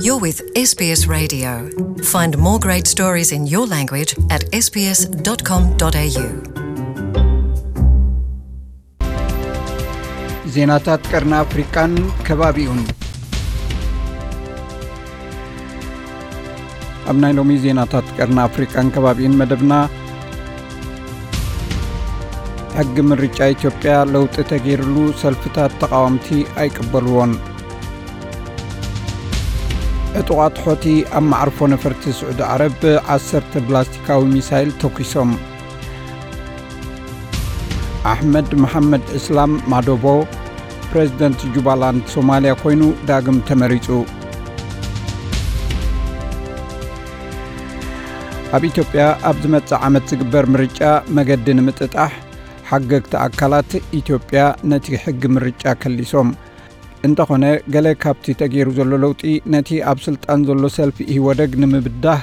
You're with SBS Radio. Find more great stories in your language at sbs.com.au. ዜናታት ቀርኒ ኣፍሪቃን ከባቢኡን ኣብ ሎሚ ዜናታት ቀርኒ ኣፍሪቃን ከባቢኡን መደብና ሕጊ ምርጫ ኢትዮጵያ ለውጢ ተገይሩሉ ሰልፍታት ተቃወምቲ ኣይቅበልዎን ዕጡቓት ሖቲ ኣብ ማዕርፎ ነፈርቲ ስዑዲ ዓረብ ብ1ሰተ ባሊስቲካዊ ሚሳይል ተኲሶም ኣሕመድ መሓመድ እስላም ማዶበ ፕሬዚደንት ጁባላንድ ሶማልያ ኮይኑ ዳግም ተመሪጹ። ኣብ ኢትዮጵያ ኣብ ዝመጽእ ዓመት ዝግበር ምርጫ መገዲ ንምጥጣሕ ሓገግቲ ኣካላት ኢትዮጵያ ነቲ ሕጊ ምርጫ ከሊሶም እንተኾነ ገለ ካብቲ ተገይሩ ዘሎ ለውጢ ነቲ ኣብ ስልጣን ዘሎ ሰልፊ ኢህወደግ ንምብዳህ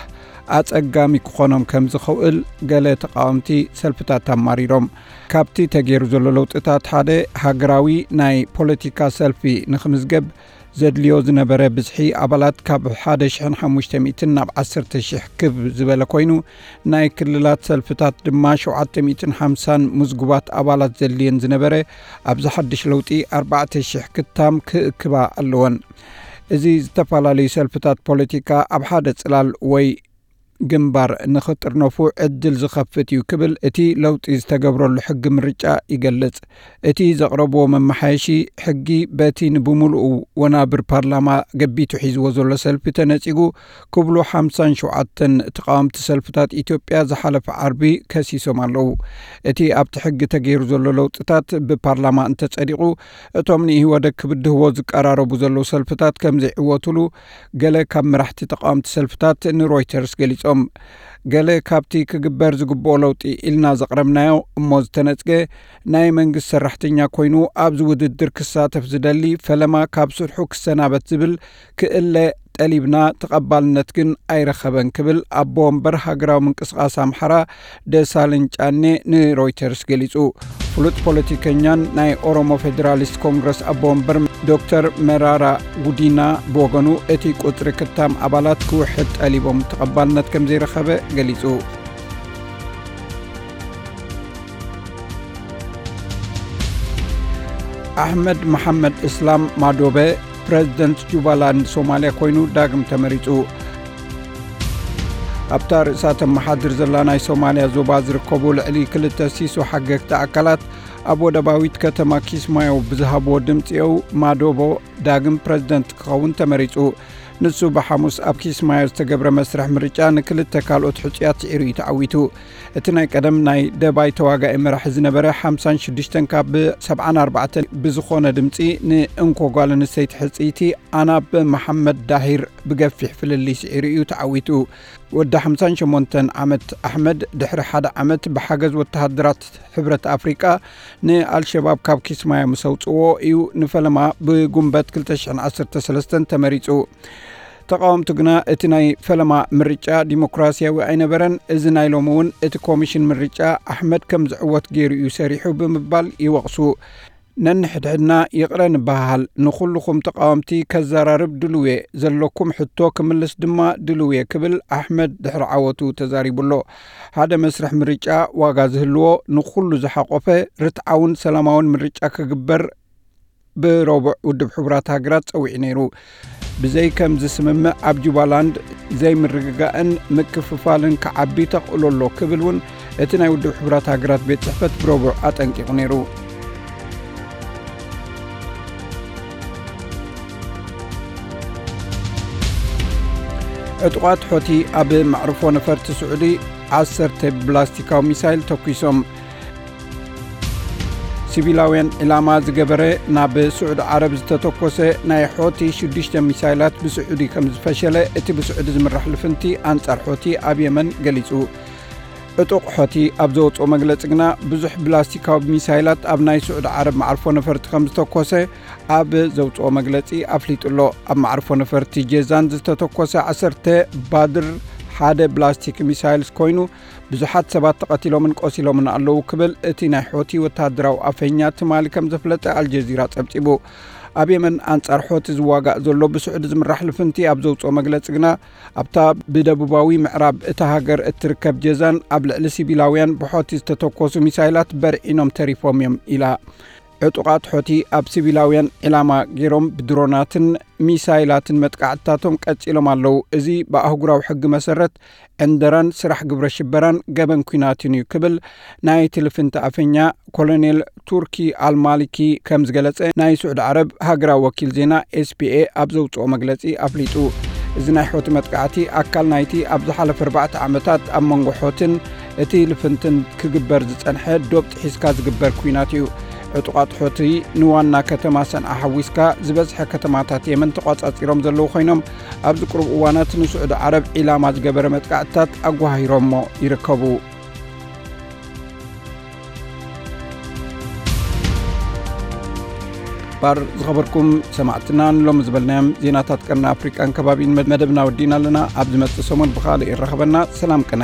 ኣጸጋሚ ክኾኖም ከም ዝኽእል ገለ ተቃወምቲ ሰልፍታት ኣማሪሮም። ካብቲ ተገይሩ ዘሎ ለውጥታት ሓደ ሃገራዊ ናይ ፖለቲካ ሰልፊ ንኽምዝገብ ዘድልዮ ዝነበረ ብዝሒ ኣባላት ካብ 1500 ናብ 10000 ክብ ዝበለ ኮይኑ ናይ ክልላት ሰልፍታት ድማ 750 ምዝጉባት ኣባላት ዘድልየን ዝነበረ ኣብዚ ሓድሽ ለውጢ 4000 ክታም ክእክባ ኣለወን። እዚ ዝተፈላለዩ ሰልፍታት ፖለቲካ ኣብ ሓደ ጽላል ወይ ግንባር ንኽጥርነፉ ዕድል ዝኸፍት እዩ ክብል እቲ ለውጢ ዝተገብረሉ ሕጊ ምርጫ ይገልጽ። እቲ ዘቕረብዎ መመሓየሺ ሕጊ በቲ ንብምሉኡ ወናብር ፓርላማ ገቢቱ ሒዝዎ ዘሎ ሰልፊ ተነጺጉ ክብሉ 57 ተቃወምቲ ሰልፍታት ኢትዮጵያ ዝሓለፈ ዓርቢ ከሲሶም ኣለዉ። እቲ ኣብቲ ሕጊ ተገይሩ ዘሎ ለውጥታት ብፓርላማ እንተጸዲቑ እቶም ንኢህወደግ ክብድህዎ ዝቀራረቡ ዘለዉ ሰልፍታት ከም ዘይዕወትሉ ገለ ካብ መራሕቲ ተቃወምቲ ሰልፍታት ንሮይተርስ ገሊጾም ገለ ካብቲ ክግበር ዝግብኦ ለውጢ ኢልና ዘቕረብናዮ እሞ ዝተነጽገ ናይ መንግስቲ ሰራሕተኛ ኮይኑ ኣብዚ ውድድር ክሳተፍ ዝደሊ ፈለማ ካብ ስርሑ ክሰናበት ዝብል ክእለ ጠሊብና ተቐባልነት ግን ኣይረኸበን ክብል ኣቦ ወንበር ሃገራዊ ምንቅስቓስ ኣምሓራ ደሳለኝ ጫኔ ንሮይተርስ ገሊጹ። ፍሉጥ ፖለቲከኛን ናይ ኦሮሞ ፌደራሊስት ኮንግረስ ኣቦ ወንበር ዶክተር መራራ ጉዲና ብወገኑ እቲ ቁጥሪ ክታም ኣባላት ክውሕድ ጠሊቦም ተቐባልነት ከም ዘይረኸበ ገሊጹ። ኣሕመድ መሓመድ እስላም ማዶበ ፕሬዚደንት ጁባላንድ ሶማልያ ኮይኑ ዳግም ተመሪጹ ኣብታ ርእሳት ኣመሓድር ዘላ ናይ ሶማልያ ዞባ ዝርከቡ ልዕሊ ክልተ ሲሶ ሓገግቲ ኣካላት ኣብ ወደባዊት ከተማ ኪስማዮ ብዝሃብዎ ድምፂ ማዶበ ዳግም ፕረዚደንት ክኸውን ተመሪጹ ንሱ ብሓሙስ ኣብ ኪስማዮ ዝተገብረ መስርሕ ምርጫ ንክልተ ካልኦት ሕፁያት ስዒሩ እዩ ተዓዊቱ እቲ ናይ ቀደም ናይ ደባይ ተዋጋኢ መራሒ ዝነበረ 56 ካብ 74 ብዝኾነ ድምፂ ንእንኮ ጓል ኣንስተይቲ ሕፅይቲ ኣናብ መሓመድ ዳሂር ብገፊሕ ፍልሊ ስዒሩ እዩ ተዓዊቱ ወዲ 58 ዓመት ኣሕመድ ድሕሪ ሓደ ዓመት ብሓገዝ ወተሃደራት ሕብረት ኣፍሪቃ ንኣልሸባብ ካብ ኪስማዮ ምስ ኣውፅዎ እዩ ንፈለማ ብጉንበት 213 ተመሪጹ ተቃወምቲ ግና እቲ ናይ ፈለማ ምርጫ ዲሞክራስያዊ ኣይነበረን። እዚ ናይ ሎሚ እውን እቲ ኮሚሽን ምርጫ ኣሕመድ ከም ዝዕወት ገይሩ እዩ ሰሪሑ ብምባል ይወቕሱ። ነንሕድሕድና ይቕረ ንበሃል ንኹልኹም ተቃወምቲ ከዘራርብ ድልውየ ዘለኩም ሕቶ ክምልስ ድማ ድልውየ ክብል ኣሕመድ ድሕሪ ዓወቱ ተዛሪቡሎ። ሓደ መስርሕ ምርጫ ዋጋ ዝህልዎ ንኩሉ ዝሓቆፈ ርትዓውን ሰላማውን ምርጫ ክግበር ብረቡዕ ውድብ ሕቡራት ሃገራት ፀዊዑ ነይሩ። ብዘይ ከም ዝስምምዕ ኣብ ጁባላንድ ዘይምርግጋእን ምክፍፋልን ክዓቢ ተኽእሎ ኣሎ ክብል እውን እቲ ናይ ውድብ ሕቡራት ሃገራት ቤት ጽሕፈት ብረቡዕ ኣጠንቂቑ ነይሩ። ዕጡቓት ሖቲ ኣብ ማዕርፎ ነፈርቲ ስዑዲ 1ሰተ ፕላስቲካዊ ሚሳይል ተኲሶም ሲቪላውያን ዕላማ ዝገበረ ናብ ስዑዲ ዓረብ ዝተተኰሰ ናይ ሖቲ 6ዱሽተ ሚሳይላት ብስዑዲ ከም ዝፈሸለ እቲ ብስዑዲ ዝምራሕ ልፍንቲ ኣንጻር ሖቲ ኣብ የመን ገሊጹ። ዕጡቕ ሖቲ ኣብ ዘወፅኦ መግለፂ ግና ብዙሕ ባሊስቲካዊ ሚሳይላት ኣብ ናይ ስዑድ ዓረብ ማዕርፎ ነፈርቲ ከም ዝተኰሰ ኣብ ዘውፅኦ መግለፂ ኣፍሊጡሎ። ኣብ ማዕርፎ ነፈርቲ ጀዛን ዝተተኰሰ 1ሰተ ባድር ሓደ ballistic missiles ኮይኑ ብዙሓት ሰባት ተቐቲሎምን ቆሲሎምን ኣለዉ ክብል እቲ ናይ ሖቲ ወተሃደራዊ ኣፈኛ ትማሊ ከም ዘፍለጠ ኣልጀዚራ ጸብጺቡ ኣብ የመን ኣንጻር ሖቲ ዝዋጋእ ዘሎ ብስዑዲ ዝምራሕ ልፍንቲ ኣብ ዘውፅኦ መግለፂ ግና ኣብታ ብደቡባዊ ምዕራብ እታ ሃገር እትርከብ ጀዛን ኣብ ልዕሊ ሲቪላውያን ብሖቲ ዝተተኰሱ ሚሳይላት በርዒኖም ተሪፎም እዮም ኢላ ዕጡቓት ሖቲ ኣብ ሲቪላውያን ዕላማ ገይሮም ብድሮናትን ሚሳይላትን መጥቃዕትታቶም ቀጺሎም ኣለዉ። እዚ ብኣህጉራዊ ሕጊ መሰረት ዕንደራን ስራሕ ግብረ ሽበራን ገበን ኩናትን እዩ ክብል ናይ ትልፍንቲ ኣፈኛ ኮሎኔል ቱርኪ ኣልማሊኪ ከም ዝገለጸ ናይ ስዑድ ዓረብ ሃገራዊ ወኪል ዜና SPA ኣብ ዘውፅኦ መግለጺ ኣፍሊጡ። እዚ ናይ ሖቲ መጥቃዕቲ ኣካል ናይቲ ኣብ ዝሓለፈ 4ርባዕተ ዓመታት ኣብ መንጎ ሖትን እቲ ልፍንትን ክግበር ዝጸንሐ ዶብ ጥሒዝካ ዝግበር ኩናት እዩ ዕጡቓት ሖቲ ንዋና ከተማ ሰንዓ ሓዊስካ ዝበዝሐ ከተማታት የመን ተቋጻጺሮም ዘለዉ ኮይኖም ኣብዚ ቁርብ እዋናት ንስዑድ ዓረብ ዒላማ ዝገበረ መጥቃዕትታት ኣጓሂሮምሞ ይርከቡ። ባር ዝኸበርኩም ሰማዕትና ንሎም ዝበልናዮም ዜናታት ቀርና ኣፍሪቃን ከባቢን መደብና ወዲና ኣለና። ኣብ ዝመጽእ ሰሙን ብኻልእ ይረኸበና። ሰላም ቅነ